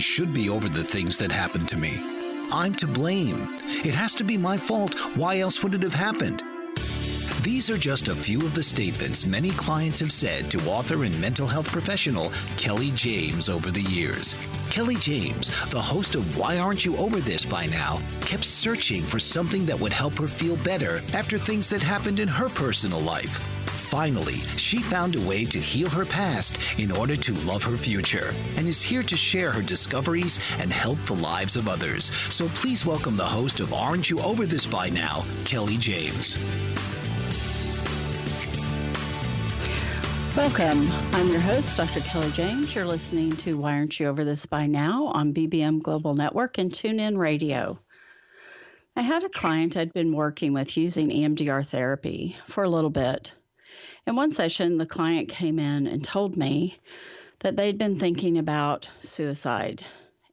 Should be over the things that happened to me. I'm to blame. It has to be my fault. Why else would it have happened? These are just a few of the statements many clients have said to author and mental health professional Kelly James over the years. Kelly James, the host of Why Aren't You Over This by Now, kept searching for something that would help her feel better after things that happened in her personal life. Finally, she found a way to heal her past in order to love her future and is here to share her discoveries and help the lives of others. So please welcome the host of Aren't You Over This by Now, Kelly James. Welcome. I'm your host, Dr. Kelly James. You're listening to Why Aren't You Over This by Now on BBM Global Network and TuneIn Radio. I had a client I'd been working with using EMDR therapy for a little bit. In one session, the client came in and told me that they'd been thinking about suicide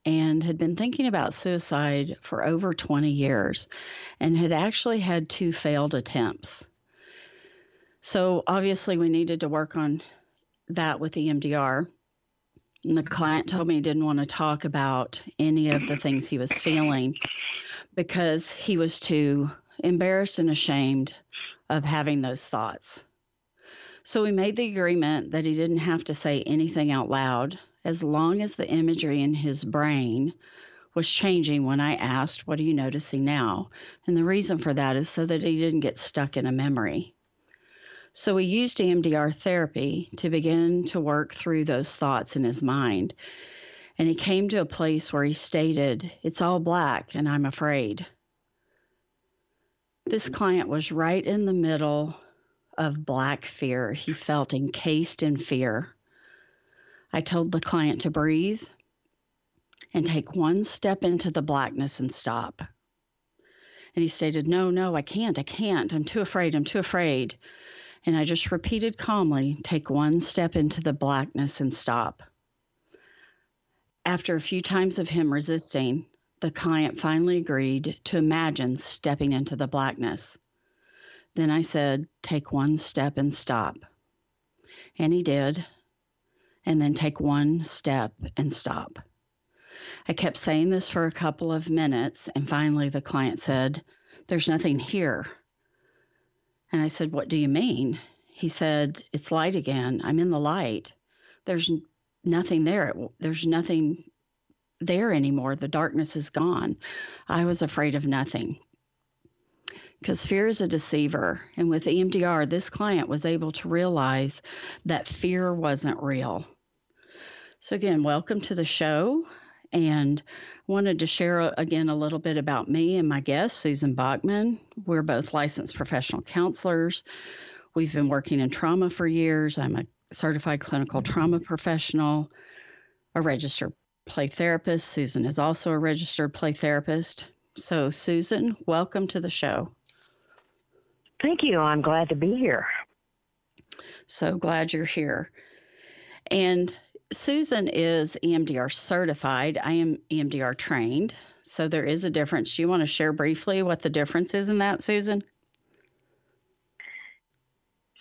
and had been thinking about suicide for over 20 years and had actually had two failed attempts. So obviously, we needed to work on that with EMDR. And the client told me he didn't want to talk about any of the things he was feeling because he was too embarrassed and ashamed of having those thoughts. So we made the agreement that he didn't have to say anything out loud as long as the imagery in his brain was changing when I asked, What are you noticing now? And the reason for that is so that he didn't get stuck in a memory. So we used EMDR therapy to begin to work through those thoughts in his mind. And he came to a place where he stated, It's all black and I'm afraid. This client was right in the middle of black fear. He felt encased in fear. I told the client to breathe and take one step into the blackness and stop. And he stated, No, no, I can't, I can't. I'm too afraid, I'm too afraid. And I just repeated calmly, Take one step into the blackness and stop. After a few times of him resisting, the client finally agreed to imagine stepping into the blackness. Then I said, Take one step and stop. And he did. And then take one step and stop. I kept saying this for a couple of minutes, and finally the client said, There's nothing here. And I said, What do you mean? He said, It's light again. I'm in the light. There's nothing there. There's nothing there anymore. The darkness is gone. I was afraid of nothing. Because fear is a deceiver. And with EMDR, this client was able to realize that fear wasn't real. So, again, welcome to the show. And wanted to share uh, again a little bit about me and my guest, Susan Bachman. We're both licensed professional counselors. We've been working in trauma for years. I'm a certified clinical trauma professional, a registered play therapist. Susan is also a registered play therapist. So, Susan, welcome to the show. Thank you. I'm glad to be here. So glad you're here. And Susan is EMDR certified. I am EMDR trained. So there is a difference. Do you want to share briefly what the difference is in that, Susan?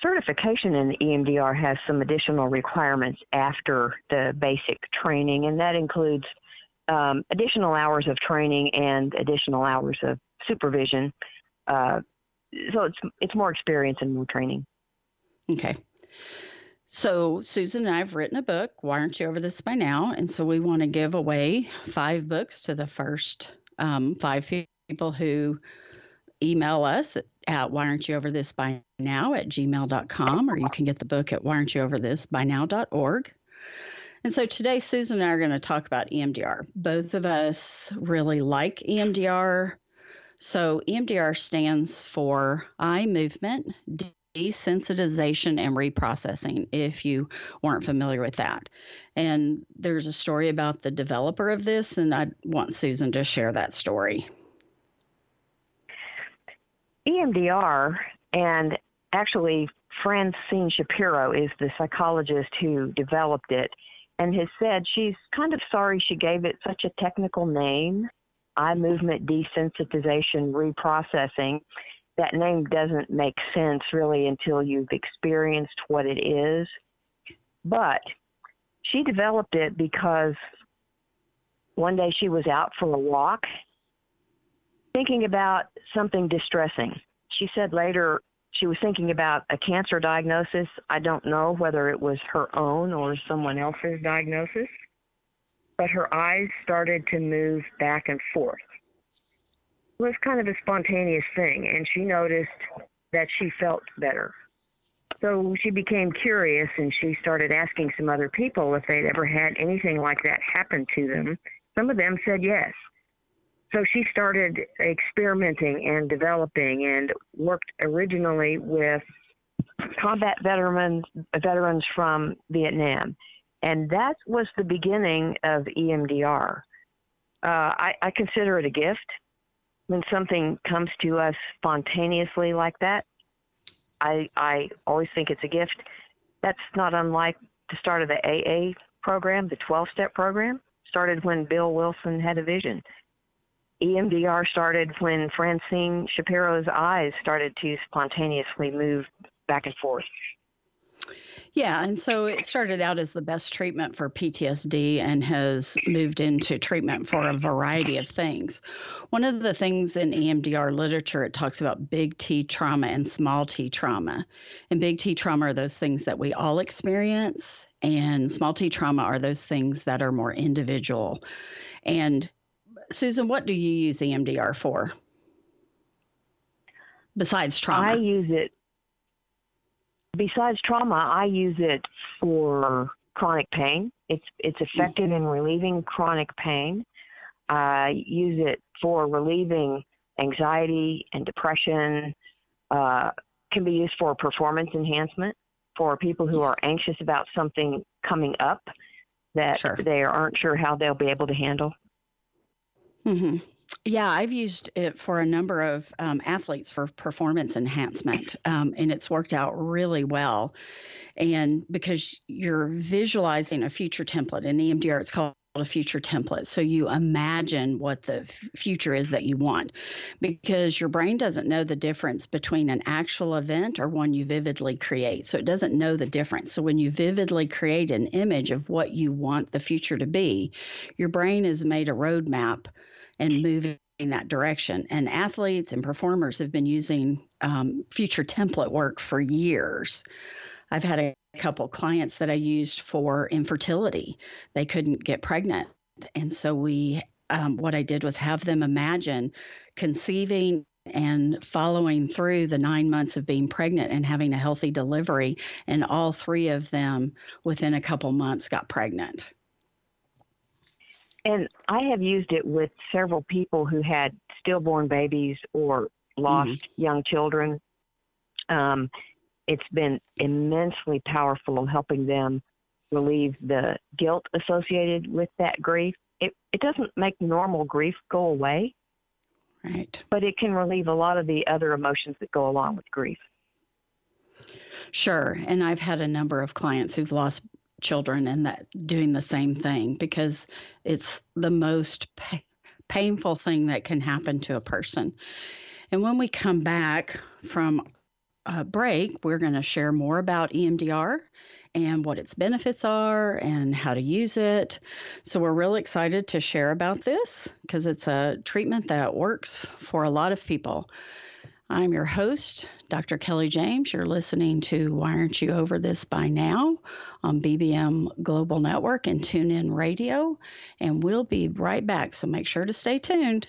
Certification in EMDR has some additional requirements after the basic training, and that includes um, additional hours of training and additional hours of supervision. Uh, so it's it's more experience and more training. Okay. So Susan and I have written a book. Why aren't you over this by now? And so we want to give away five books to the first um, five people who email us at why aren't you over this by now at gmail.com or you can get the book at why aren't you over this by now.org. And so today, Susan and I are going to talk about EMDR. Both of us really like EMDR. So, EMDR stands for eye movement, desensitization, and reprocessing, if you weren't familiar with that. And there's a story about the developer of this, and I want Susan to share that story. EMDR, and actually, Francine Shapiro is the psychologist who developed it and has said she's kind of sorry she gave it such a technical name eye movement desensitization reprocessing. That name doesn't make sense really until you've experienced what it is. But she developed it because one day she was out for a walk thinking about something distressing. She said later she was thinking about a cancer diagnosis. I don't know whether it was her own or someone else's diagnosis, but her eyes started to move back and forth. It was kind of a spontaneous thing, and she noticed that she felt better. So she became curious and she started asking some other people if they'd ever had anything like that happen to them. Some of them said yes. So she started experimenting and developing and worked originally with combat veterans veterans from Vietnam. And that was the beginning of EMDR. Uh, I, I consider it a gift when something comes to us spontaneously like that. I, I always think it's a gift. That's not unlike the start of the AA program, the 12 step program, started when Bill Wilson had a vision. EMDR started when Francine Shapiro's eyes started to spontaneously move back and forth. Yeah, and so it started out as the best treatment for PTSD and has moved into treatment for a variety of things. One of the things in EMDR literature, it talks about big T trauma and small t trauma. And big T trauma are those things that we all experience, and small t trauma are those things that are more individual. And Susan, what do you use EMDR for? Besides trauma? I use it besides trauma, I use it for chronic pain. It's it's effective in relieving chronic pain. I use it for relieving anxiety and depression. Uh, can be used for performance enhancement for people who are anxious about something coming up that sure. they aren't sure how they'll be able to handle. Mm-hmm. Yeah, I've used it for a number of um, athletes for performance enhancement, um, and it's worked out really well. And because you're visualizing a future template in EMDR, it's called a future template. So you imagine what the f- future is that you want because your brain doesn't know the difference between an actual event or one you vividly create. So it doesn't know the difference. So when you vividly create an image of what you want the future to be, your brain has made a roadmap and moving in that direction. And athletes and performers have been using um, future template work for years. I've had a couple clients that I used for infertility. They couldn't get pregnant. And so we, um, what I did was have them imagine conceiving and following through the nine months of being pregnant and having a healthy delivery. And all three of them, within a couple months, got pregnant. And I have used it with several people who had stillborn babies or lost mm-hmm. young children. Um, it's been immensely powerful in helping them relieve the guilt associated with that grief. It, it doesn't make normal grief go away, right? But it can relieve a lot of the other emotions that go along with grief. Sure. And I've had a number of clients who've lost children and that doing the same thing because it's the most pa- painful thing that can happen to a person. And when we come back from a break, we're going to share more about EMDR and what its benefits are and how to use it. So, we're really excited to share about this because it's a treatment that works for a lot of people. I'm your host, Dr. Kelly James. You're listening to Why Aren't You Over This By Now on BBM Global Network and TuneIn Radio. And we'll be right back, so make sure to stay tuned.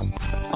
Thank you.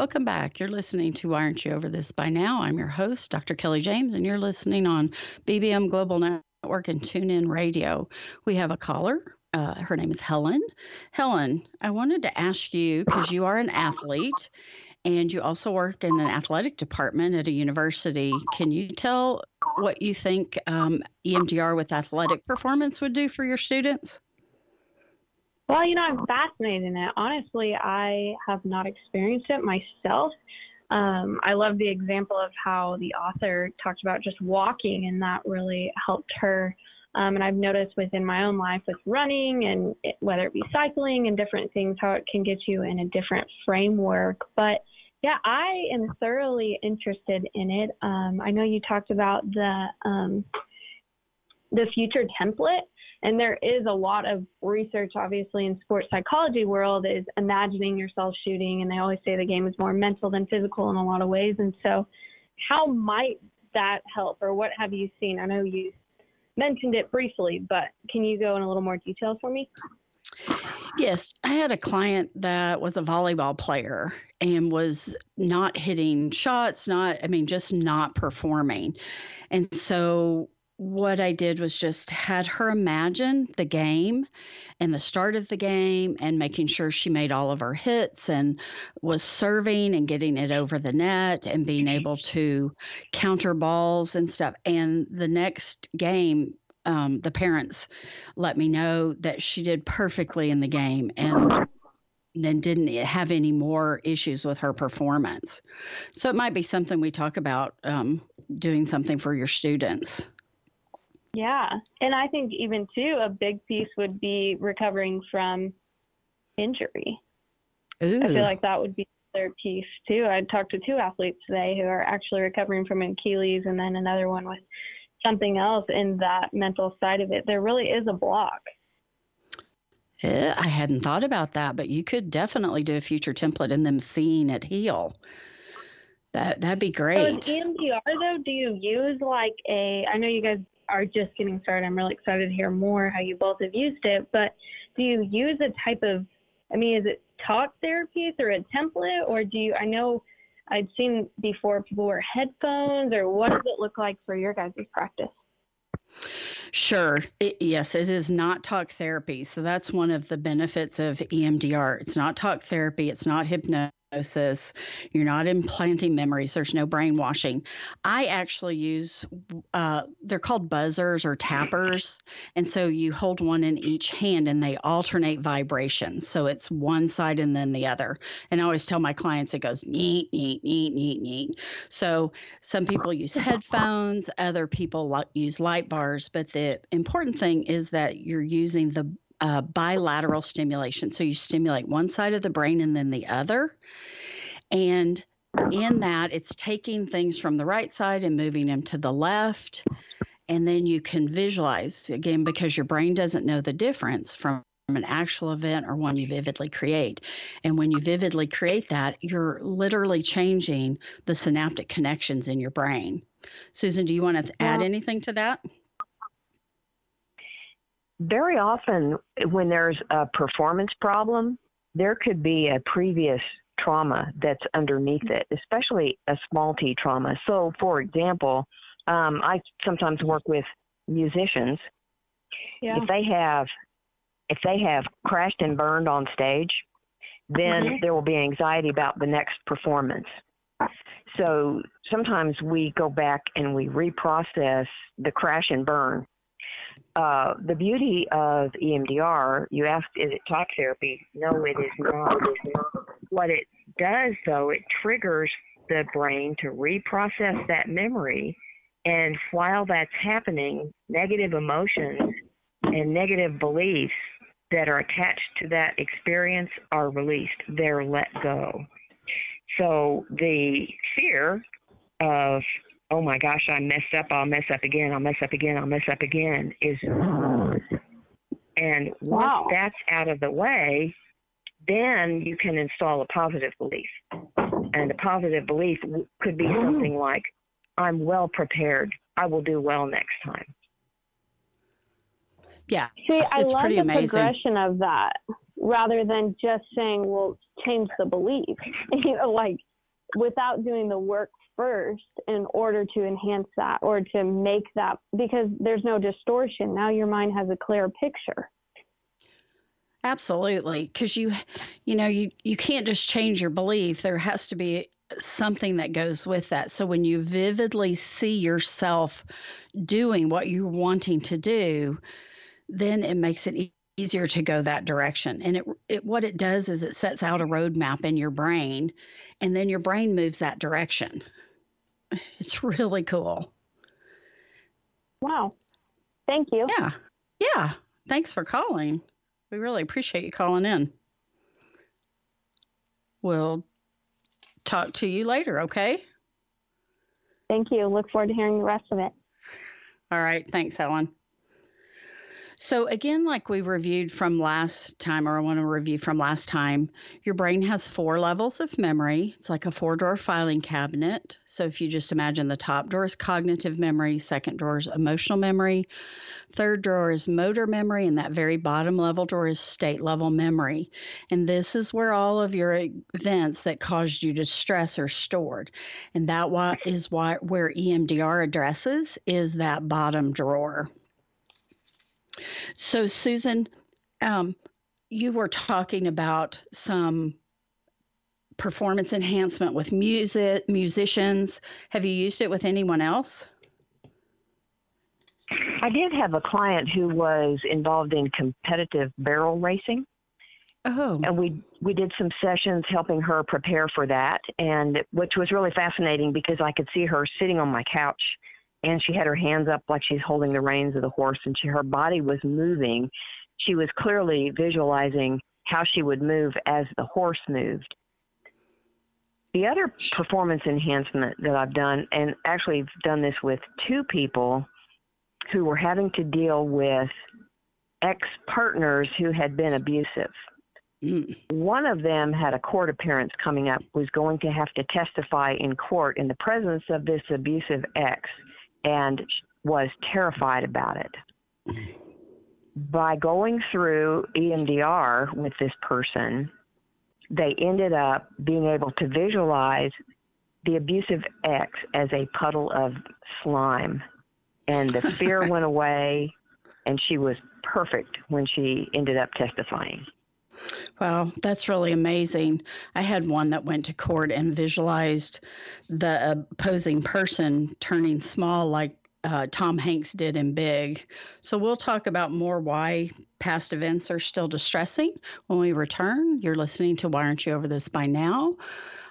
Welcome back. You're listening to Why Aren't You Over This By Now? I'm your host, Dr. Kelly James, and you're listening on BBM Global Network and TuneIn Radio. We have a caller. Uh, her name is Helen. Helen, I wanted to ask you because you are an athlete and you also work in an athletic department at a university. Can you tell what you think um, EMDR with athletic performance would do for your students? Well, you know, I'm fascinated in it. Honestly, I have not experienced it myself. Um, I love the example of how the author talked about just walking, and that really helped her. Um, and I've noticed within my own life with running and it, whether it be cycling and different things, how it can get you in a different framework. But yeah, I am thoroughly interested in it. Um, I know you talked about the um, the future template and there is a lot of research obviously in sports psychology world is imagining yourself shooting and they always say the game is more mental than physical in a lot of ways. And so how might that help or what have you seen? I know you mentioned it briefly but can you go in a little more detail for me? Yes, I had a client that was a volleyball player and was not hitting shots, not, I mean, just not performing. And so what I did was just had her imagine the game and the start of the game and making sure she made all of her hits and was serving and getting it over the net and being able to counter balls and stuff. And the next game, um, the parents let me know that she did perfectly in the game and then didn't have any more issues with her performance. So it might be something we talk about um, doing something for your students. Yeah. And I think even too, a big piece would be recovering from injury. Ooh. I feel like that would be their piece too. I talked to two athletes today who are actually recovering from Achilles and then another one with something else in that mental side of it. There really is a block. Yeah, I hadn't thought about that, but you could definitely do a future template and them seeing it heal. That that'd be great. So in EMDR though, do you use like a? I know you guys are just getting started. I'm really excited to hear more how you both have used it. But do you use a type of, I mean, is it talk therapy through a template, or do you? I know I'd seen before people wear headphones, or what does it look like for your guys' practice? Sure. It, yes, it is not talk therapy. So that's one of the benefits of EMDR. It's not talk therapy, it's not hypnosis hypnosis. You're not implanting memories. There's no brainwashing. I actually use, uh, they're called buzzers or tappers. And so you hold one in each hand and they alternate vibrations. So it's one side and then the other. And I always tell my clients it goes neat, neat, neat, neat, neat. So some people use headphones, other people use light bars. But the important thing is that you're using the uh, bilateral stimulation. So you stimulate one side of the brain and then the other. And in that, it's taking things from the right side and moving them to the left. And then you can visualize again because your brain doesn't know the difference from an actual event or one you vividly create. And when you vividly create that, you're literally changing the synaptic connections in your brain. Susan, do you want to add anything to that? Very often when there's a performance problem, there could be a previous trauma that's underneath it, especially a small t trauma. So, for example, um, I sometimes work with musicians. Yeah. If they have if they have crashed and burned on stage, then mm-hmm. there will be anxiety about the next performance. So sometimes we go back and we reprocess the crash and burn uh, the beauty of EMDR, you asked, is it talk therapy? No, it is not. What it does, though, it triggers the brain to reprocess that memory. And while that's happening, negative emotions and negative beliefs that are attached to that experience are released. They're let go. So the fear of oh my gosh, I messed up, I'll mess up again, I'll mess up again, I'll mess up again is and once wow. that's out of the way, then you can install a positive belief. And a positive belief could be something like, I'm well prepared. I will do well next time. Yeah. See, I love the amazing. progression of that rather than just saying, well, change the belief. you know, like without doing the work first in order to enhance that or to make that because there's no distortion. Now your mind has a clear picture. Absolutely, because you, you know, you you can't just change your belief. There has to be something that goes with that. So when you vividly see yourself doing what you're wanting to do, then it makes it easier to go that direction. And it, it what it does is it sets out a roadmap in your brain, and then your brain moves that direction. It's really cool. Wow. Thank you. Yeah. Yeah. Thanks for calling. We really appreciate you calling in. We'll talk to you later, okay? Thank you. Look forward to hearing the rest of it. All right. Thanks, Helen. So, again, like we reviewed from last time, or I want to review from last time, your brain has four levels of memory. It's like a four drawer filing cabinet. So, if you just imagine the top drawer is cognitive memory, second drawer is emotional memory, third drawer is motor memory, and that very bottom level drawer is state level memory. And this is where all of your events that caused you distress are stored. And that is why where EMDR addresses is that bottom drawer. So, Susan, um, you were talking about some performance enhancement with music musicians. Have you used it with anyone else? I did have a client who was involved in competitive barrel racing. Oh. And we we did some sessions helping her prepare for that and which was really fascinating because I could see her sitting on my couch and she had her hands up like she's holding the reins of the horse and she, her body was moving. She was clearly visualizing how she would move as the horse moved. The other performance enhancement that i've done and actually done this with two people who were having to deal with ex-partners who had been abusive. Mm. one of them had a court appearance coming up was going to have to testify in court in the presence of this abusive ex and was terrified about it. By going through EMDR with this person, they ended up being able to visualize the abusive ex as a puddle of slime. And the fear went away, and she was perfect when she ended up testifying. Wow, that's really amazing. I had one that went to court and visualized the opposing person turning small like uh, Tom Hanks did in Big. So we'll talk about more why past events are still distressing when we return. You're listening to Why Aren't You Over This By Now?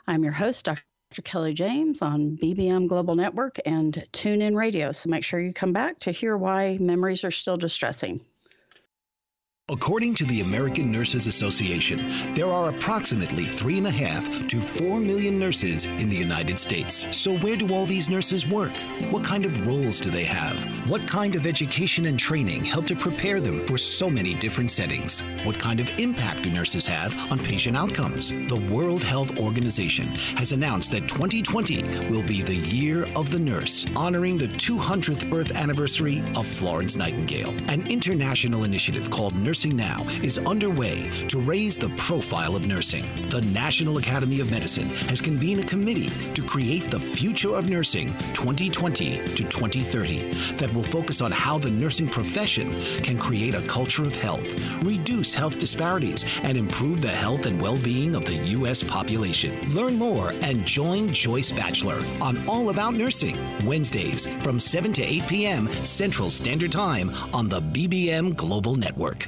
I'm your host, Dr. Kelly James on BBM Global Network and TuneIn Radio. So make sure you come back to hear why memories are still distressing. According to the American Nurses Association, there are approximately three and a half to four million nurses in the United States. So, where do all these nurses work? What kind of roles do they have? What kind of education and training help to prepare them for so many different settings? What kind of impact do nurses have on patient outcomes? The World Health Organization has announced that 2020 will be the year of the nurse, honoring the 200th birth anniversary of Florence Nightingale, an international initiative called Nurse Nursing Now is underway to raise the profile of nursing. The National Academy of Medicine has convened a committee to create the Future of Nursing 2020 to 2030 that will focus on how the nursing profession can create a culture of health, reduce health disparities, and improve the health and well being of the U.S. population. Learn more and join Joyce Batchelor on All About Nursing, Wednesdays from 7 to 8 p.m. Central Standard Time on the BBM Global Network.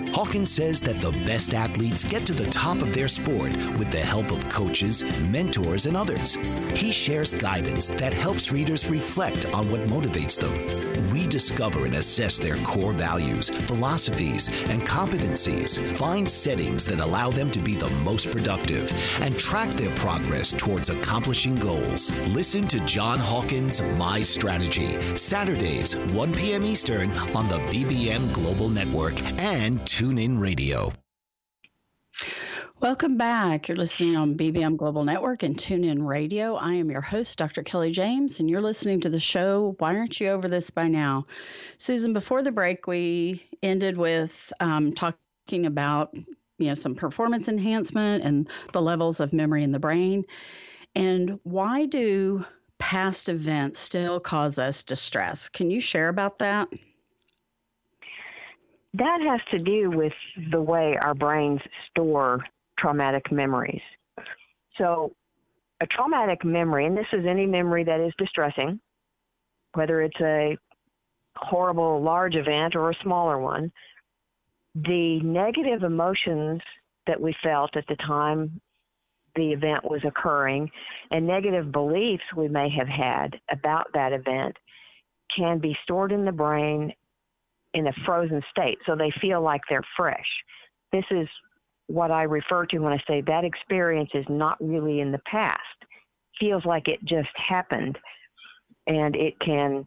Hawkins says that the best athletes get to the top of their sport with the help of coaches, mentors, and others. He shares guidance that helps readers reflect on what motivates them, rediscover and assess their core values, philosophies, and competencies, find settings that allow them to be the most productive, and track their progress towards accomplishing goals. Listen to John Hawkins' My Strategy, Saturdays, 1 p.m. Eastern on the BBM Global Network and TuneIn Radio. Welcome back. You're listening on BBM Global Network and TuneIn Radio. I am your host, Dr. Kelly James, and you're listening to the show. Why aren't you over this by now? Susan, before the break, we ended with um, talking about you know some performance enhancement and the levels of memory in the brain. And why do past events still cause us distress? Can you share about that? That has to do with the way our brains store traumatic memories. So, a traumatic memory, and this is any memory that is distressing, whether it's a horrible large event or a smaller one, the negative emotions that we felt at the time the event was occurring and negative beliefs we may have had about that event can be stored in the brain in a frozen state so they feel like they're fresh. This is what I refer to when I say that experience is not really in the past. Feels like it just happened, and it can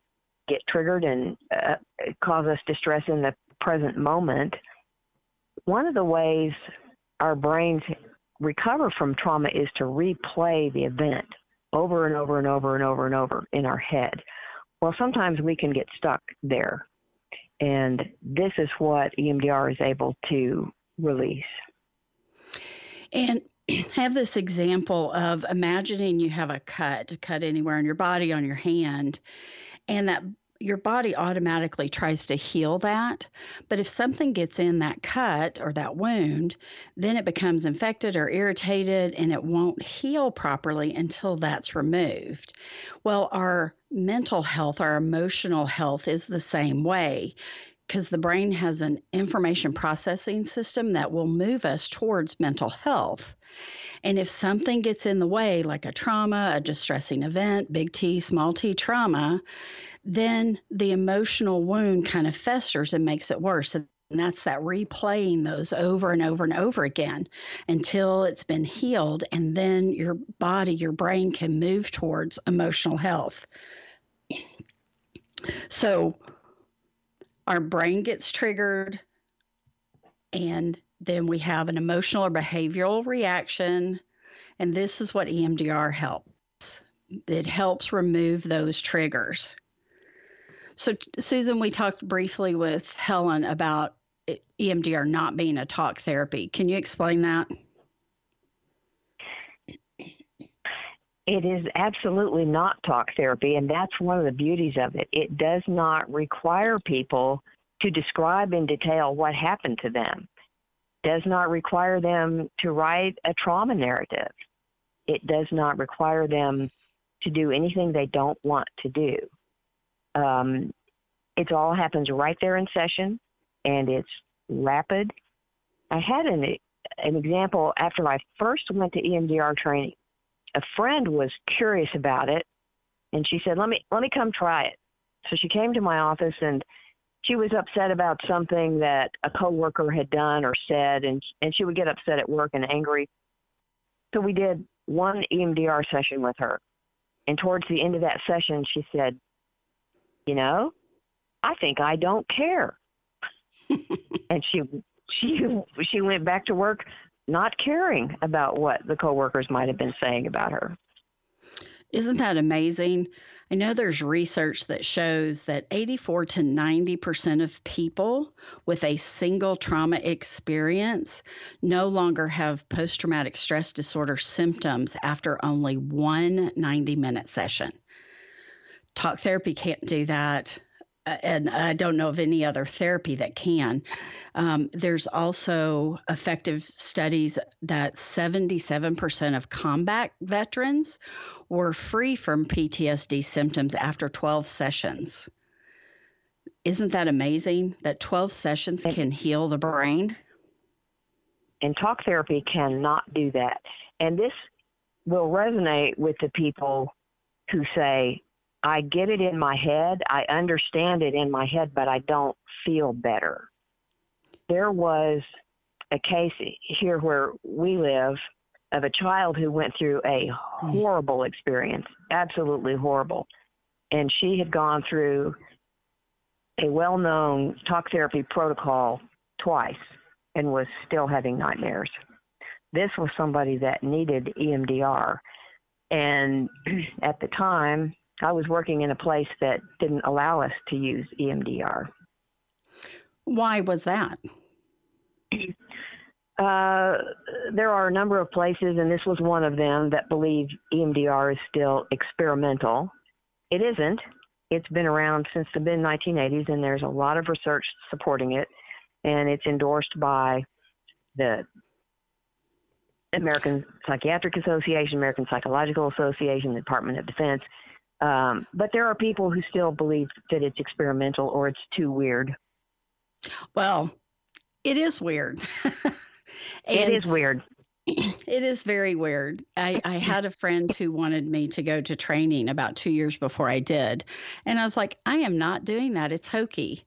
get triggered and uh, cause us distress in the present moment. One of the ways our brains recover from trauma is to replay the event over and over and over and over and over in our head. Well, sometimes we can get stuck there. And this is what EMDR is able to release. And have this example of imagining you have a cut, a cut anywhere on your body, on your hand, and that your body automatically tries to heal that. But if something gets in that cut or that wound, then it becomes infected or irritated and it won't heal properly until that's removed. Well, our mental health, our emotional health is the same way because the brain has an information processing system that will move us towards mental health. And if something gets in the way, like a trauma, a distressing event, big T, small t trauma, then the emotional wound kind of festers and makes it worse. And that's that replaying those over and over and over again until it's been healed. And then your body, your brain can move towards emotional health. So our brain gets triggered, and then we have an emotional or behavioral reaction. And this is what EMDR helps it helps remove those triggers. So, Susan, we talked briefly with Helen about EMDR not being a talk therapy. Can you explain that? It is absolutely not talk therapy, and that's one of the beauties of it. It does not require people to describe in detail what happened to them. Does not require them to write a trauma narrative. It does not require them to do anything they don't want to do. Um, it all happens right there in session, and it's rapid. I had an an example after I first went to EMDR training. A friend was curious about it, and she said, "Let me let me come try it." So she came to my office, and she was upset about something that a coworker had done or said, and and she would get upset at work and angry. So we did one EMDR session with her, and towards the end of that session, she said, "You know, I think I don't care." and she she she went back to work not caring about what the coworkers might have been saying about her. Isn't that amazing? I know there's research that shows that 84 to 90% of people with a single trauma experience no longer have post traumatic stress disorder symptoms after only one 90 minute session. Talk therapy can't do that and I don't know of any other therapy that can. Um, there's also effective studies that 77% of combat veterans were free from PTSD symptoms after 12 sessions. Isn't that amazing that 12 sessions can heal the brain? And talk therapy cannot do that. And this will resonate with the people who say, I get it in my head, I understand it in my head, but I don't feel better. There was a case here where we live of a child who went through a horrible experience, absolutely horrible. And she had gone through a well known talk therapy protocol twice and was still having nightmares. This was somebody that needed EMDR. And at the time, I was working in a place that didn't allow us to use EMDR. Why was that? Uh, there are a number of places, and this was one of them, that believe EMDR is still experimental. It isn't. It's been around since the mid 1980s, and there's a lot of research supporting it, and it's endorsed by the American Psychiatric Association, American Psychological Association, the Department of Defense. Um, but there are people who still believe that it's experimental or it's too weird. Well, it is weird. it is weird. It is very weird. I, I had a friend who wanted me to go to training about two years before I did. And I was like, I am not doing that. It's hokey.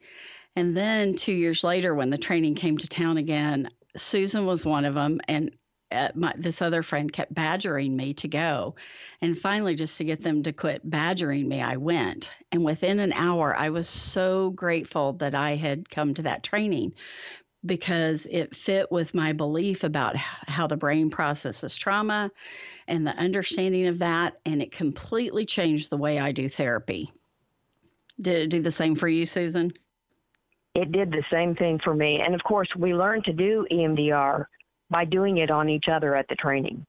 And then two years later, when the training came to town again, Susan was one of them. And my, this other friend kept badgering me to go. And finally, just to get them to quit badgering me, I went. And within an hour, I was so grateful that I had come to that training because it fit with my belief about how the brain processes trauma and the understanding of that. And it completely changed the way I do therapy. Did it do the same for you, Susan? It did the same thing for me. And of course, we learned to do EMDR by doing it on each other at the training.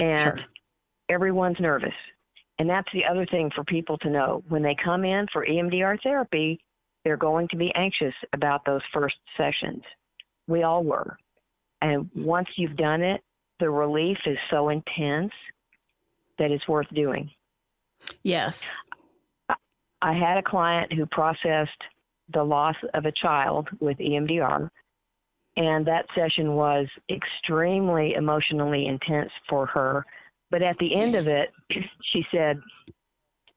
And sure. everyone's nervous. And that's the other thing for people to know. When they come in for EMDR therapy, they're going to be anxious about those first sessions. We all were. And once you've done it, the relief is so intense that it's worth doing. Yes. I had a client who processed the loss of a child with EMDR and that session was extremely emotionally intense for her. But at the end of it, she said,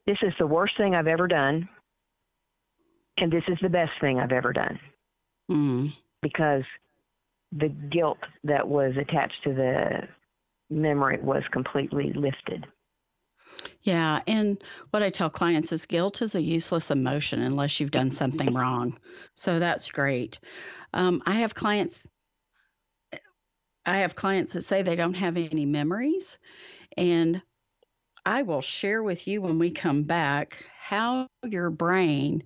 This is the worst thing I've ever done, and this is the best thing I've ever done. Mm. because the guilt that was attached to the memory was completely lifted. Yeah, and what I tell clients is guilt is a useless emotion unless you've done something wrong. So that's great. Um, I have clients. I have clients that say they don't have any memories, and I will share with you when we come back how your brain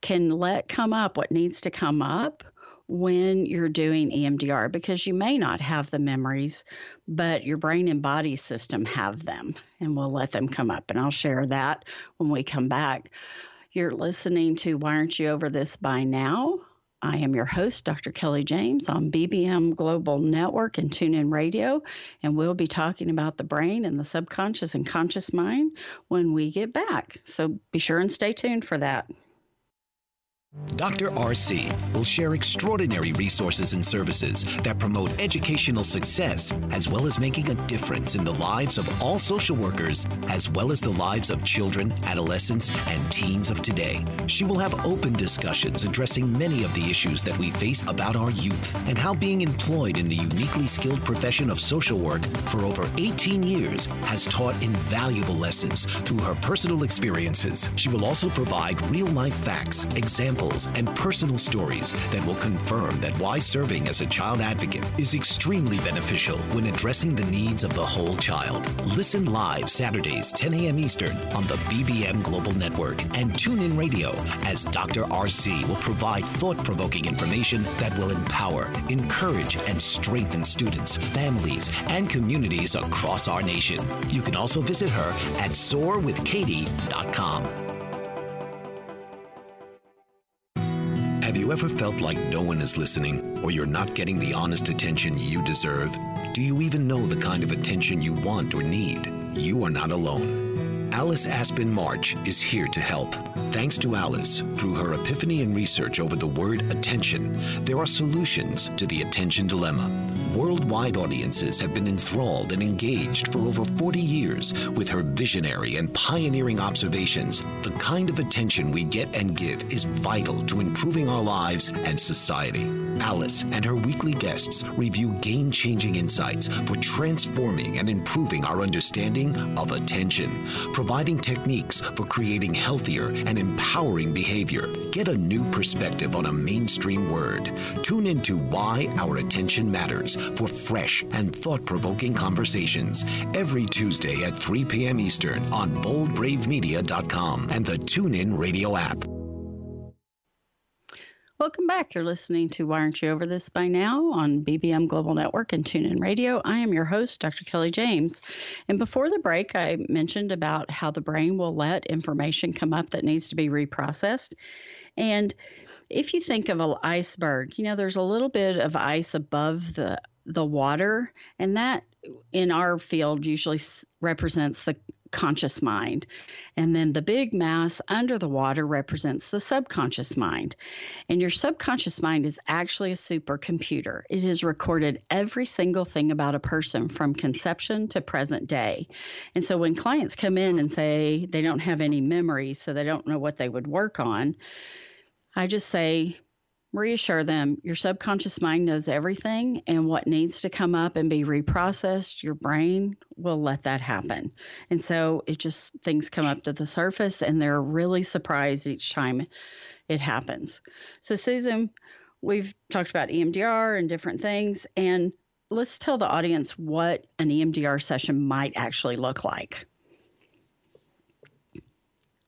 can let come up what needs to come up when you're doing EMDR because you may not have the memories, but your brain and body system have them, and we'll let them come up. And I'll share that when we come back. You're listening to Why Aren't You Over This By Now? I am your host, Dr. Kelly James, on BBM Global Network and TuneIn Radio, and we'll be talking about the brain and the subconscious and conscious mind when we get back. So be sure and stay tuned for that. Dr. RC will share extraordinary resources and services that promote educational success as well as making a difference in the lives of all social workers as well as the lives of children, adolescents, and teens of today. She will have open discussions addressing many of the issues that we face about our youth and how being employed in the uniquely skilled profession of social work for over 18 years has taught invaluable lessons through her personal experiences. She will also provide real life facts, examples, and personal stories that will confirm that why serving as a child advocate is extremely beneficial when addressing the needs of the whole child. Listen live Saturdays, 10 a.m. Eastern on the BBM Global Network and TuneIn Radio as Dr. RC will provide thought provoking information that will empower, encourage, and strengthen students, families, and communities across our nation. You can also visit her at soarwithkatie.com. felt like no one is listening or you're not getting the honest attention you deserve? Do you even know the kind of attention you want or need? You are not alone. Alice Aspen March is here to help. Thanks to Alice, through her epiphany and research over the word attention, there are solutions to the attention dilemma. Worldwide audiences have been enthralled and engaged for over 40 years with her visionary and pioneering observations. The kind of attention we get and give is vital to improving our lives and society. Alice and her weekly guests review game changing insights for transforming and improving our understanding of attention, providing techniques for creating healthier and empowering behavior. Get a new perspective on a mainstream word. Tune into Why Our Attention Matters for fresh and thought provoking conversations every Tuesday at 3 p.m. Eastern on boldbravemedia.com and the TuneIn Radio app. Welcome back. You're listening to Why Aren't You Over This By Now on BBM Global Network and TuneIn Radio. I am your host, Dr. Kelly James. And before the break, I mentioned about how the brain will let information come up that needs to be reprocessed. And if you think of an iceberg, you know, there's a little bit of ice above the the water, and that in our field usually represents the conscious mind. And then the big mass under the water represents the subconscious mind. And your subconscious mind is actually a supercomputer. It has recorded every single thing about a person from conception to present day. And so when clients come in and say they don't have any memories, so they don't know what they would work on, I just say, reassure them your subconscious mind knows everything and what needs to come up and be reprocessed your brain will let that happen. And so it just things come up to the surface and they're really surprised each time it happens. So susan we've talked about emdr and different things and let's tell the audience what an emdr session might actually look like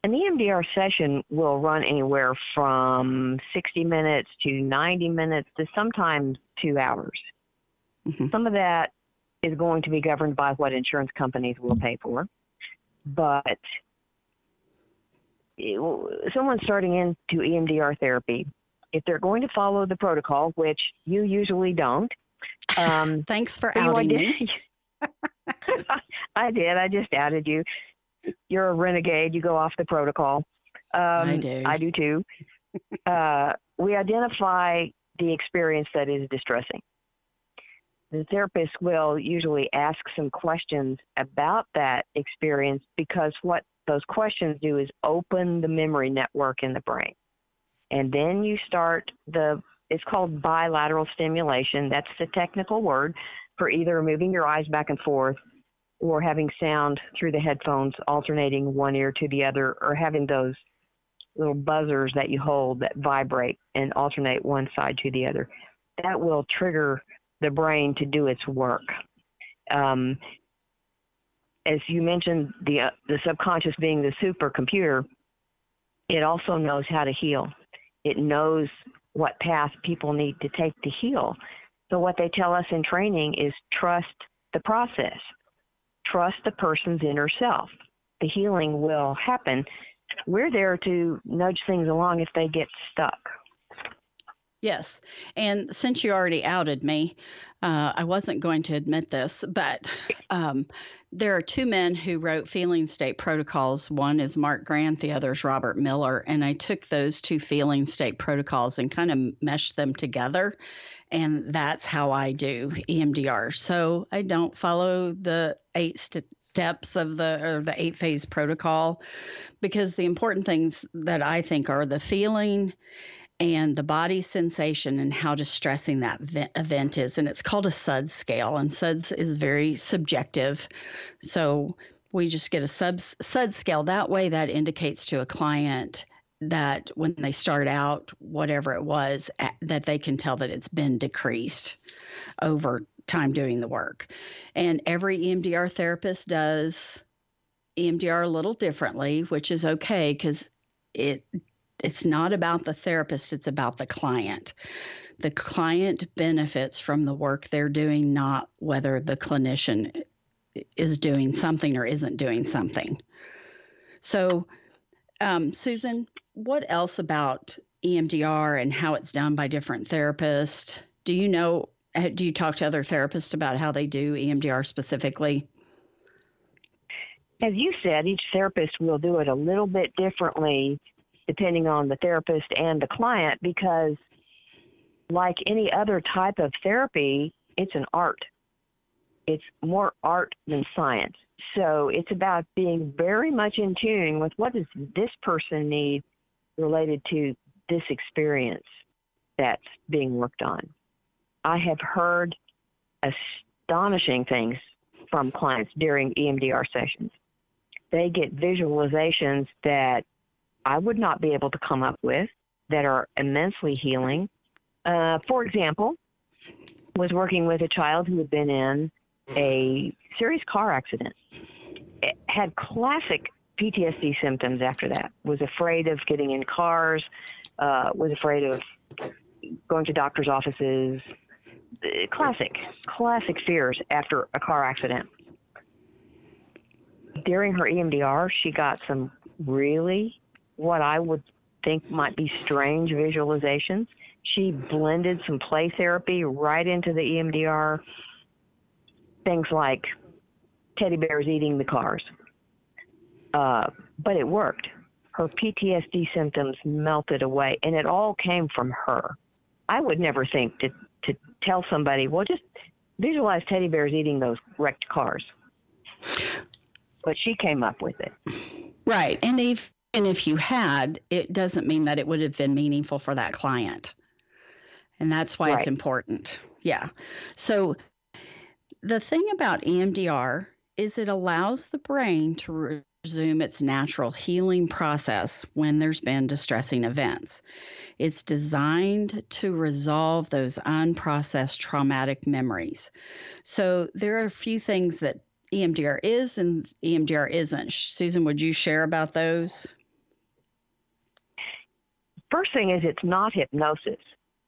An EMDR session will run anywhere from 60 minutes to 90 minutes to sometimes two hours. Mm-hmm. Some of that is going to be governed by what insurance companies will pay for. But someone starting into EMDR therapy, if they're going to follow the protocol, which you usually don't, um, thanks for outing audi- me I did. I just outed you. You're a renegade. You go off the protocol. Um, I do. I do too. uh, we identify the experience that is distressing. The therapist will usually ask some questions about that experience because what those questions do is open the memory network in the brain. And then you start the it's called bilateral stimulation. That's the technical word for either moving your eyes back and forth or having sound through the headphones alternating one ear to the other or having those little buzzers that you hold that vibrate and alternate one side to the other. That will trigger the brain to do its work. Um, as you mentioned, the uh, the subconscious being the supercomputer, it also knows how to heal. It knows what path people need to take to heal. So what they tell us in training is trust the process. Trust the person's inner self. The healing will happen. We're there to nudge things along if they get stuck. Yes. And since you already outed me, uh, I wasn't going to admit this, but um, there are two men who wrote feeling state protocols. One is Mark Grant, the other is Robert Miller. And I took those two feeling state protocols and kind of meshed them together. And that's how I do EMDR. So I don't follow the eight steps of the or the eight phase protocol because the important things that I think are the feeling and the body sensation and how distressing that event is. And it's called a SUDS scale, and SUDS is very subjective. So we just get a sub, SUDS scale. That way, that indicates to a client that when they start out, whatever it was, that they can tell that it's been decreased over time doing the work. And every EMDR therapist does EMDR a little differently, which is okay because it it's not about the therapist, it's about the client. The client benefits from the work they're doing, not whether the clinician is doing something or isn't doing something. So, um, Susan, what else about EMDR and how it's done by different therapists? Do you know? Do you talk to other therapists about how they do EMDR specifically? As you said, each therapist will do it a little bit differently depending on the therapist and the client because like any other type of therapy, it's an art. It's more art than science. So it's about being very much in tune with what does this person need related to this experience that's being worked on. I have heard astonishing things from clients during EMDR sessions. They get visualizations that I would not be able to come up with that are immensely healing. Uh, for example, was working with a child who had been in a serious car accident. It had classic PTSD symptoms after that. Was afraid of getting in cars. Uh, was afraid of going to doctors' offices. Uh, classic, classic fears after a car accident. During her EMDR, she got some really what I would think might be strange visualizations. She blended some play therapy right into the EMDR. Things like teddy bears eating the cars. Uh, but it worked. Her PTSD symptoms melted away, and it all came from her. I would never think to, to tell somebody, well, just visualize teddy bears eating those wrecked cars. But she came up with it. Right. And if and if you had, it doesn't mean that it would have been meaningful for that client. And that's why right. it's important. Yeah. So the thing about EMDR is it allows the brain to resume its natural healing process when there's been distressing events. It's designed to resolve those unprocessed traumatic memories. So there are a few things that EMDR is and EMDR isn't. Susan, would you share about those? First thing is it's not hypnosis.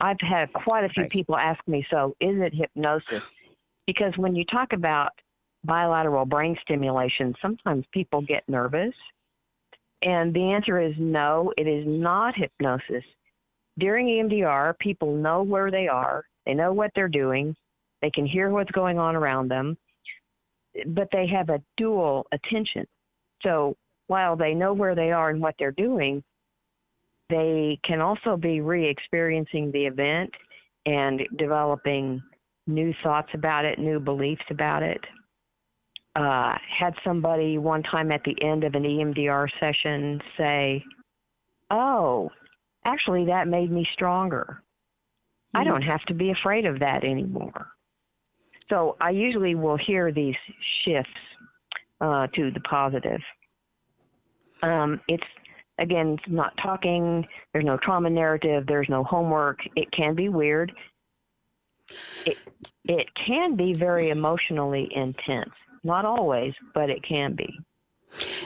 I've had quite a few right. people ask me, so is it hypnosis? Because when you talk about bilateral brain stimulation, sometimes people get nervous. And the answer is no, it is not hypnosis. During EMDR, people know where they are, they know what they're doing, they can hear what's going on around them, but they have a dual attention. So while they know where they are and what they're doing, they can also be re experiencing the event and developing new thoughts about it, new beliefs about it. Uh, had somebody one time at the end of an EMDR session say, Oh, actually, that made me stronger. I mm-hmm. don't have to be afraid of that anymore. So I usually will hear these shifts uh, to the positive. Um, it's again not talking. There's no trauma narrative. There's no homework. It can be weird. It it can be very emotionally intense. Not always, but it can be.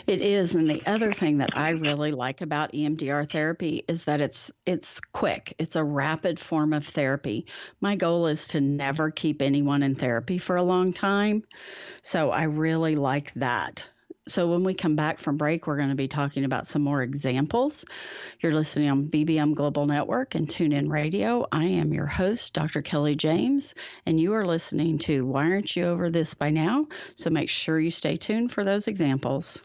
It is, and the other thing that I really like about EMDR therapy is that it's it's quick. It's a rapid form of therapy. My goal is to never keep anyone in therapy for a long time. So I really like that. So when we come back from break, we're going to be talking about some more examples. You're listening on BBM Global Network and TuneIn Radio. I am your host, Dr. Kelly James, and you are listening to Why Aren't You Over This by Now? So make sure you stay tuned for those examples.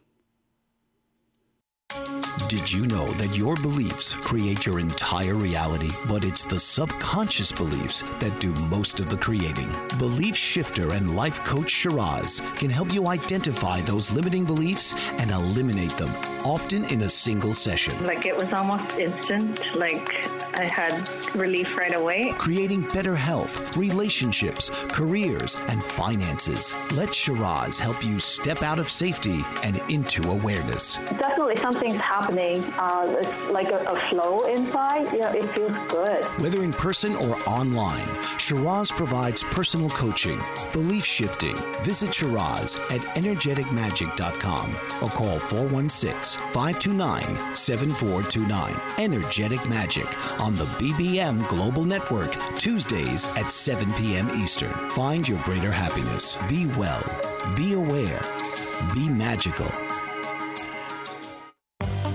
Did you know that your beliefs create your entire reality, but it's the subconscious beliefs that do most of the creating? Belief shifter and life coach Shiraz can help you identify those limiting beliefs and eliminate them, often in a single session. Like it was almost instant. Like I had relief right away. Creating better health, relationships, careers, and finances. Let Shiraz help you step out of safety and into awareness. Definitely something's happening. Uh, it's like a, a, flow inside. You it feels good. Whether in person or online, Shiraz provides personal coaching, belief shifting. Visit Shiraz at energeticmagic.com or call 416 529 7429. Energetic Magic on the BBM Global Network, Tuesdays at 7 p.m. Eastern. Find your greater happiness. Be well. Be aware. Be magical.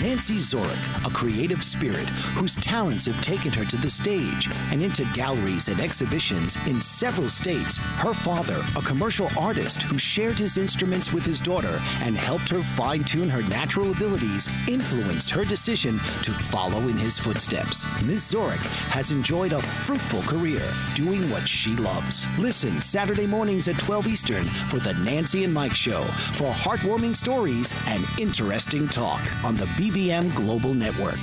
Nancy Zorik, a creative spirit whose talents have taken her to the stage and into galleries and exhibitions in several states. Her father, a commercial artist who shared his instruments with his daughter and helped her fine tune her natural abilities, influenced her decision to follow in his footsteps. Ms. Zorik has enjoyed a fruitful career doing what she loves. Listen Saturday mornings at 12 Eastern for the Nancy and Mike Show for heartwarming stories and interesting talk on the BBM Global Network.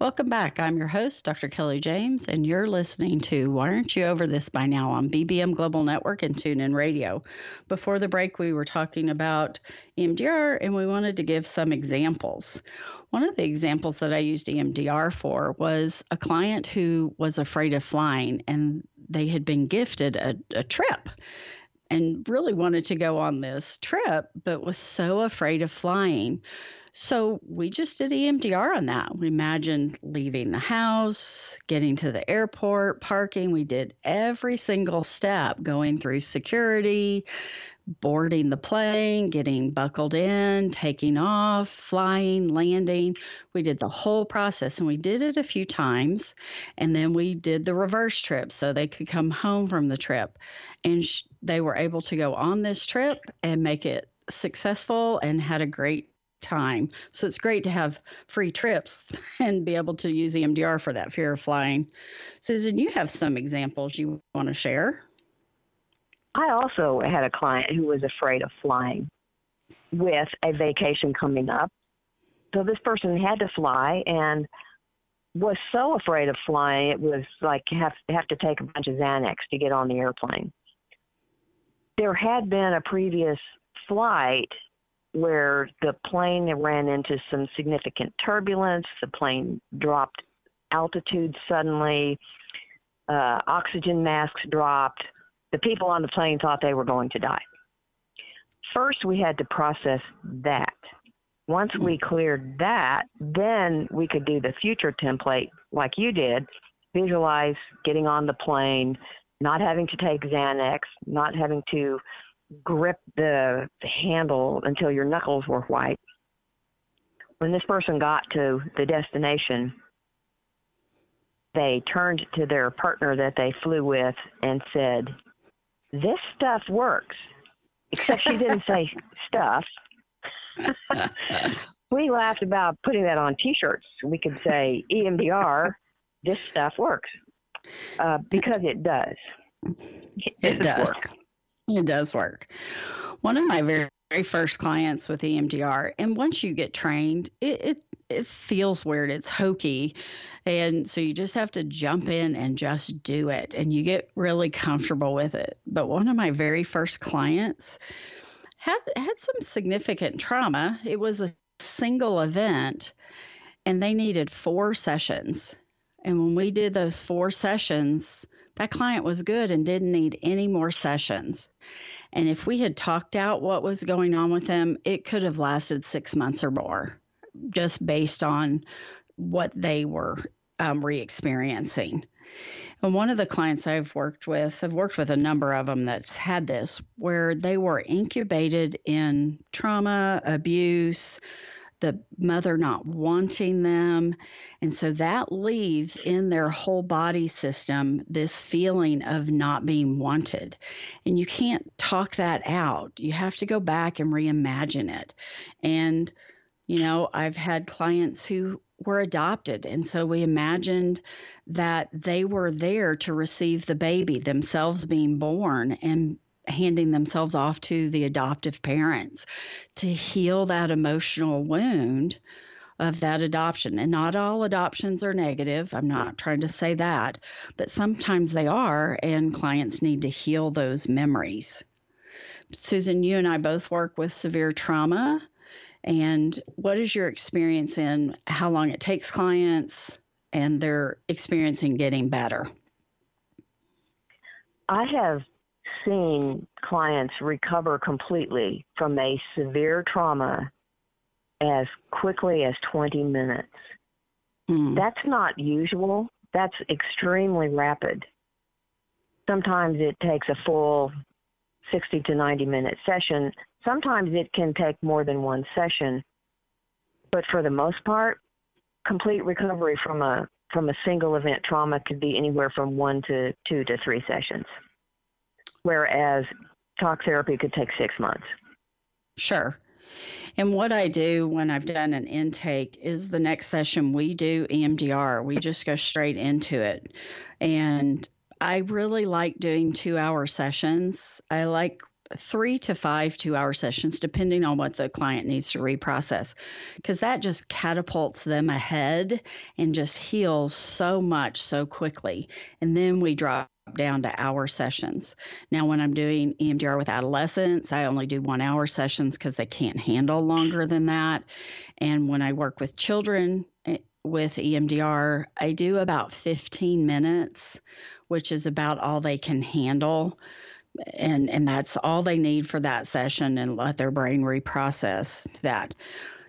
Welcome back. I'm your host, Dr. Kelly James, and you're listening to Why Aren't You Over This by Now on BBM Global Network and TuneIn Radio. Before the break, we were talking about EMDR and we wanted to give some examples. One of the examples that I used EMDR for was a client who was afraid of flying and they had been gifted a, a trip and really wanted to go on this trip, but was so afraid of flying. So we just did EMDR on that. We imagined leaving the house, getting to the airport, parking. We did every single step going through security, boarding the plane, getting buckled in, taking off, flying, landing. We did the whole process and we did it a few times. And then we did the reverse trip so they could come home from the trip. And sh- they were able to go on this trip and make it successful and had a great time. So it's great to have free trips and be able to use EMDR for that fear of flying. Susan, you have some examples you want to share? I also had a client who was afraid of flying with a vacation coming up. So this person had to fly and was so afraid of flying it was like have have to take a bunch of Xanax to get on the airplane. There had been a previous flight where the plane ran into some significant turbulence. The plane dropped altitude suddenly. Uh, oxygen masks dropped. The people on the plane thought they were going to die. First, we had to process that. Once we hmm. cleared that, then we could do the future template like you did visualize getting on the plane, not having to take Xanax, not having to grip the handle until your knuckles were white. When this person got to the destination, they turned to their partner that they flew with and said, This stuff works. Except she didn't say stuff. we laughed about putting that on t shirts. We could say EMDR, this stuff works. Uh, because it does. It, it does. Work. It does work. One of my very, very first clients with EMDR, and once you get trained, it, it it feels weird. It's hokey. And so you just have to jump in and just do it and you get really comfortable with it. But one of my very first clients had had some significant trauma. It was a single event and they needed four sessions. And when we did those four sessions, that client was good and didn't need any more sessions. And if we had talked out what was going on with them, it could have lasted six months or more just based on what they were um, re experiencing. And one of the clients I've worked with, I've worked with a number of them that's had this, where they were incubated in trauma, abuse, the mother not wanting them. And so that leaves in their whole body system this feeling of not being wanted. And you can't talk that out. You have to go back and reimagine it. And you know, I've had clients who were adopted. And so we imagined that they were there to receive the baby, themselves being born and handing themselves off to the adoptive parents to heal that emotional wound of that adoption. And not all adoptions are negative. I'm not trying to say that, but sometimes they are, and clients need to heal those memories. Susan, you and I both work with severe trauma and what is your experience in how long it takes clients and their experience in getting better? I have seen clients recover completely from a severe trauma as quickly as 20 minutes. Mm. That's not usual. That's extremely rapid. Sometimes it takes a full 60 to 90 minute session Sometimes it can take more than one session, but for the most part, complete recovery from a from a single event trauma could be anywhere from one to two to three sessions, whereas talk therapy could take six months. Sure. And what I do when I've done an intake is the next session we do EMDR. We just go straight into it. And I really like doing two hour sessions. I like three to five two hour sessions, depending on what the client needs to reprocess, because that just catapults them ahead and just heals so much so quickly. And then we drop down to hour sessions. Now, when I'm doing EMDR with adolescents, I only do one hour sessions because they can't handle longer than that. And when I work with children eh, with EMDR, I do about 15 minutes, which is about all they can handle and and that's all they need for that session and let their brain reprocess that.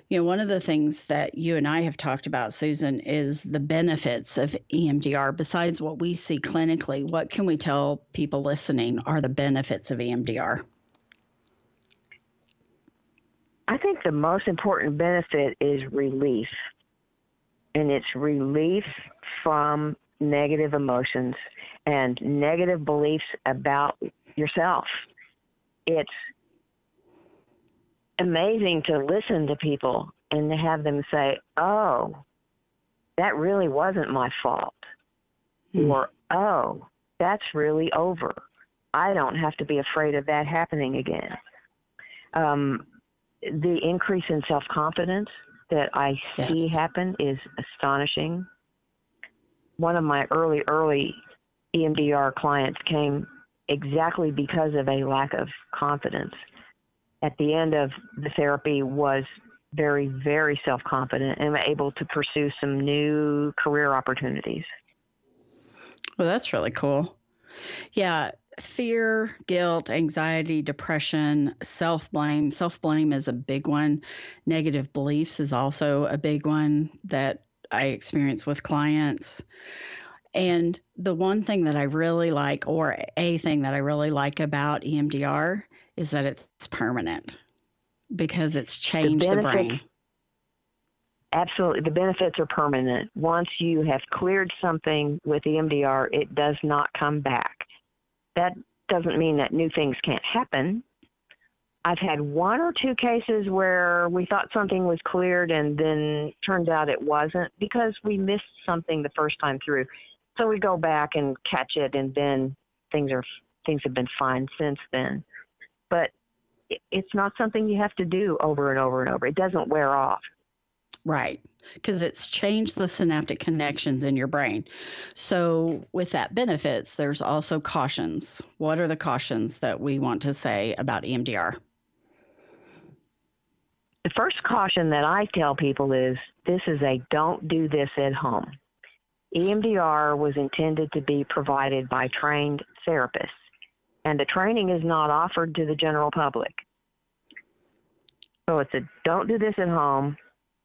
You know one of the things that you and i have talked about susan is the benefits of emdr besides what we see clinically what can we tell people listening are the benefits of emdr i think the most important benefit is relief and it's relief from negative emotions and negative beliefs about yourself. It's amazing to listen to people and to have them say, oh, that really wasn't my fault. Mm. Or, oh, that's really over. I don't have to be afraid of that happening again. Um, the increase in self confidence that I see yes. happen is astonishing. One of my early, early EMDR clients came exactly because of a lack of confidence. At the end of the therapy was very, very self confident and able to pursue some new career opportunities. Well, that's really cool. Yeah, fear, guilt, anxiety, depression, self blame. Self blame is a big one. Negative beliefs is also a big one that I experience with clients. And the one thing that I really like, or a thing that I really like about EMDR, is that it's permanent because it's changed the, the brain. absolutely the benefits are permanent. Once you have cleared something with EMDR, it does not come back. That doesn't mean that new things can't happen. I've had one or two cases where we thought something was cleared and then turned out it wasn't because we missed something the first time through. So we go back and catch it and then things are things have been fine since then. But it's not something you have to do over and over and over. It doesn't wear off. Right. Because it's changed the synaptic connections in your brain. So, with that benefits, there's also cautions. What are the cautions that we want to say about EMDR? The first caution that I tell people is this is a don't do this at home. EMDR was intended to be provided by trained therapists, and the training is not offered to the general public. So it's a don't do this at home.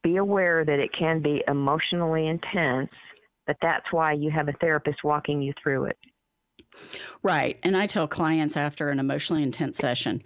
Be aware that it can be emotionally intense, but that's why you have a therapist walking you through it. Right. And I tell clients after an emotionally intense session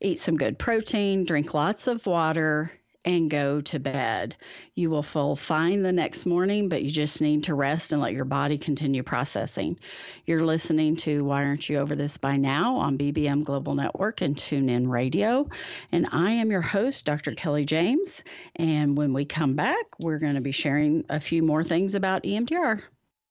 eat some good protein, drink lots of water, and go to bed. You will feel fine the next morning, but you just need to rest and let your body continue processing. You're listening to Why Aren't You Over This By Now on BBM Global Network and TuneIn Radio. And I am your host, Dr. Kelly James. And when we come back, we're going to be sharing a few more things about EMDR.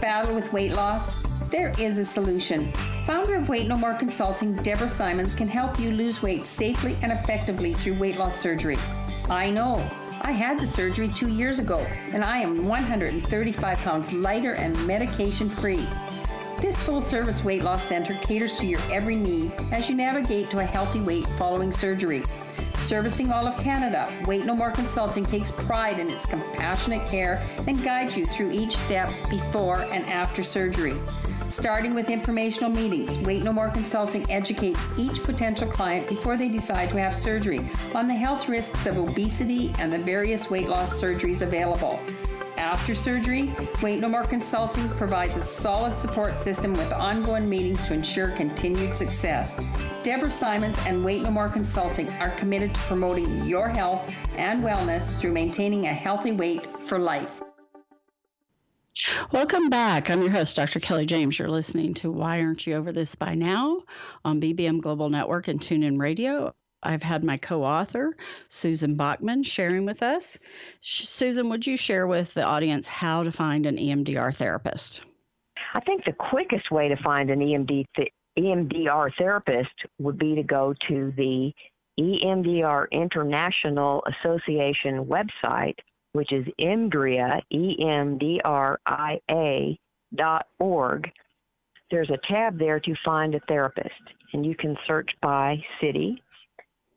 Battle with weight loss? There is a solution. Founder of Weight No More Consulting, Deborah Simons, can help you lose weight safely and effectively through weight loss surgery. I know. I had the surgery two years ago, and I am 135 pounds lighter and medication free. This full service weight loss center caters to your every need as you navigate to a healthy weight following surgery. Servicing all of Canada, Weight No More Consulting takes pride in its compassionate care and guides you through each step before and after surgery. Starting with informational meetings, Weight No More Consulting educates each potential client before they decide to have surgery on the health risks of obesity and the various weight loss surgeries available. After surgery, Weight No More Consulting provides a solid support system with ongoing meetings to ensure continued success. Deborah Simons and Weight No More Consulting are committed to promoting your health and wellness through maintaining a healthy weight for life. Welcome back. I'm your host, Dr. Kelly James. You're listening to Why Aren't You Over This By Now on BBM Global Network and TuneIn Radio. I've had my co author, Susan Bachman, sharing with us. Susan, would you share with the audience how to find an EMDR therapist? I think the quickest way to find an EMD th- EMDR therapist would be to go to the EMDR International Association website, which is EMDRIA, E-M-D-R-I-A dot org. There's a tab there to find a therapist, and you can search by city,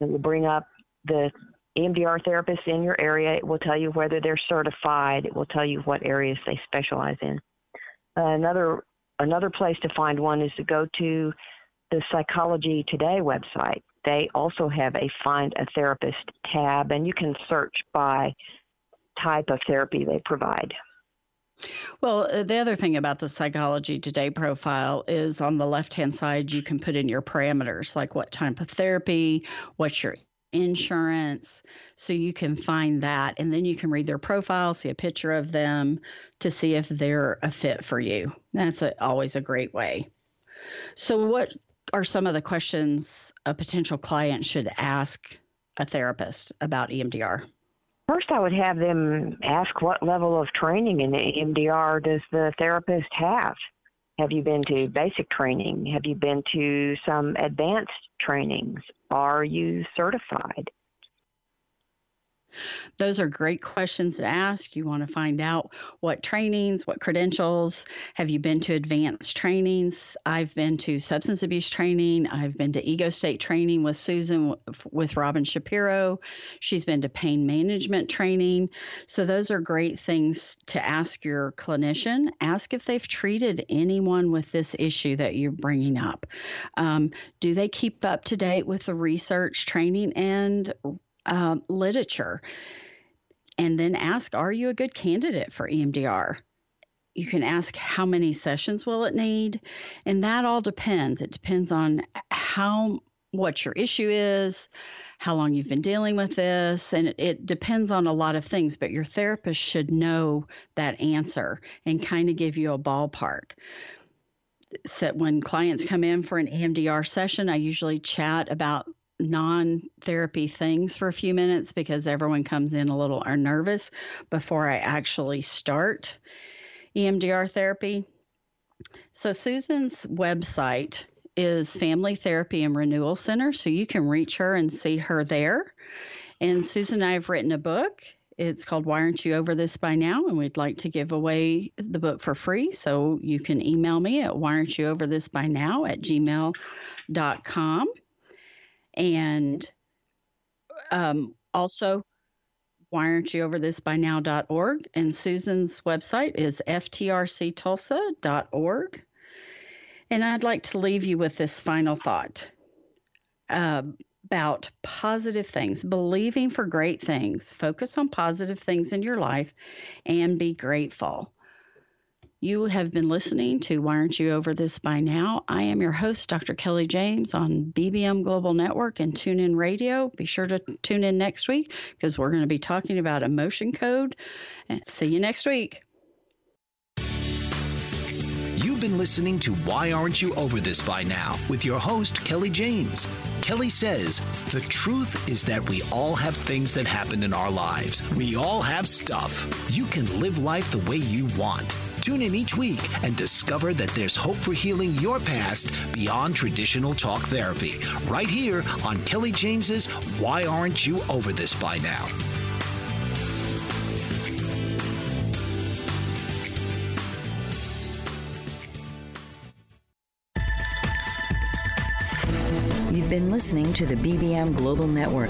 it will bring up the EMDR therapists in your area. It will tell you whether they're certified. It will tell you what areas they specialize in. Another another place to find one is to go to the Psychology Today website. They also have a Find a Therapist tab, and you can search by type of therapy they provide. Well, uh, the other thing about the Psychology Today profile is on the left hand side, you can put in your parameters like what type of therapy, what's your insurance. So you can find that. And then you can read their profile, see a picture of them to see if they're a fit for you. That's a, always a great way. So, what are some of the questions a potential client should ask a therapist about EMDR? First, I would have them ask what level of training in EMDR does the therapist have? Have you been to basic training? Have you been to some advanced trainings? Are you certified? Those are great questions to ask. You want to find out what trainings, what credentials. Have you been to advanced trainings? I've been to substance abuse training. I've been to ego state training with Susan, with Robin Shapiro. She's been to pain management training. So, those are great things to ask your clinician. Ask if they've treated anyone with this issue that you're bringing up. Um, do they keep up to date with the research, training, and um, literature and then ask are you a good candidate for emdr you can ask how many sessions will it need? And that all depends. It depends on how what your issue is how long you've been dealing with this and it, it depends on a lot of things but your therapist should know that answer and kind of give you a ballpark. So when clients come in for an emdr session i usually chat about non therapy things for a few minutes because everyone comes in a little are nervous before I actually start EMDR therapy. So, Susan's website is Family Therapy and Renewal Center, so you can reach her and see her there. And Susan and I have written a book. It's called Why Aren't You Over This By Now? And we'd like to give away the book for free. So you can email me at why aren't you over this by now at gmail.com. And um, also, why aren't you over this by now.org? And Susan's website is ftrctulsa.org. And I'd like to leave you with this final thought uh, about positive things, believing for great things. Focus on positive things in your life and be grateful. You have been listening to Why Aren't You Over This By Now? I am your host, Dr. Kelly James, on BBM Global Network and TuneIn Radio. Be sure to tune in next week because we're going to be talking about emotion code. And see you next week. You've been listening to Why Aren't You Over This By Now with your host, Kelly James. Kelly says, The truth is that we all have things that happen in our lives. We all have stuff. You can live life the way you want. Tune in each week and discover that there's hope for healing your past beyond traditional talk therapy. Right here on Kelly James's Why Aren't You Over This By Now? You've been listening to the BBM Global Network.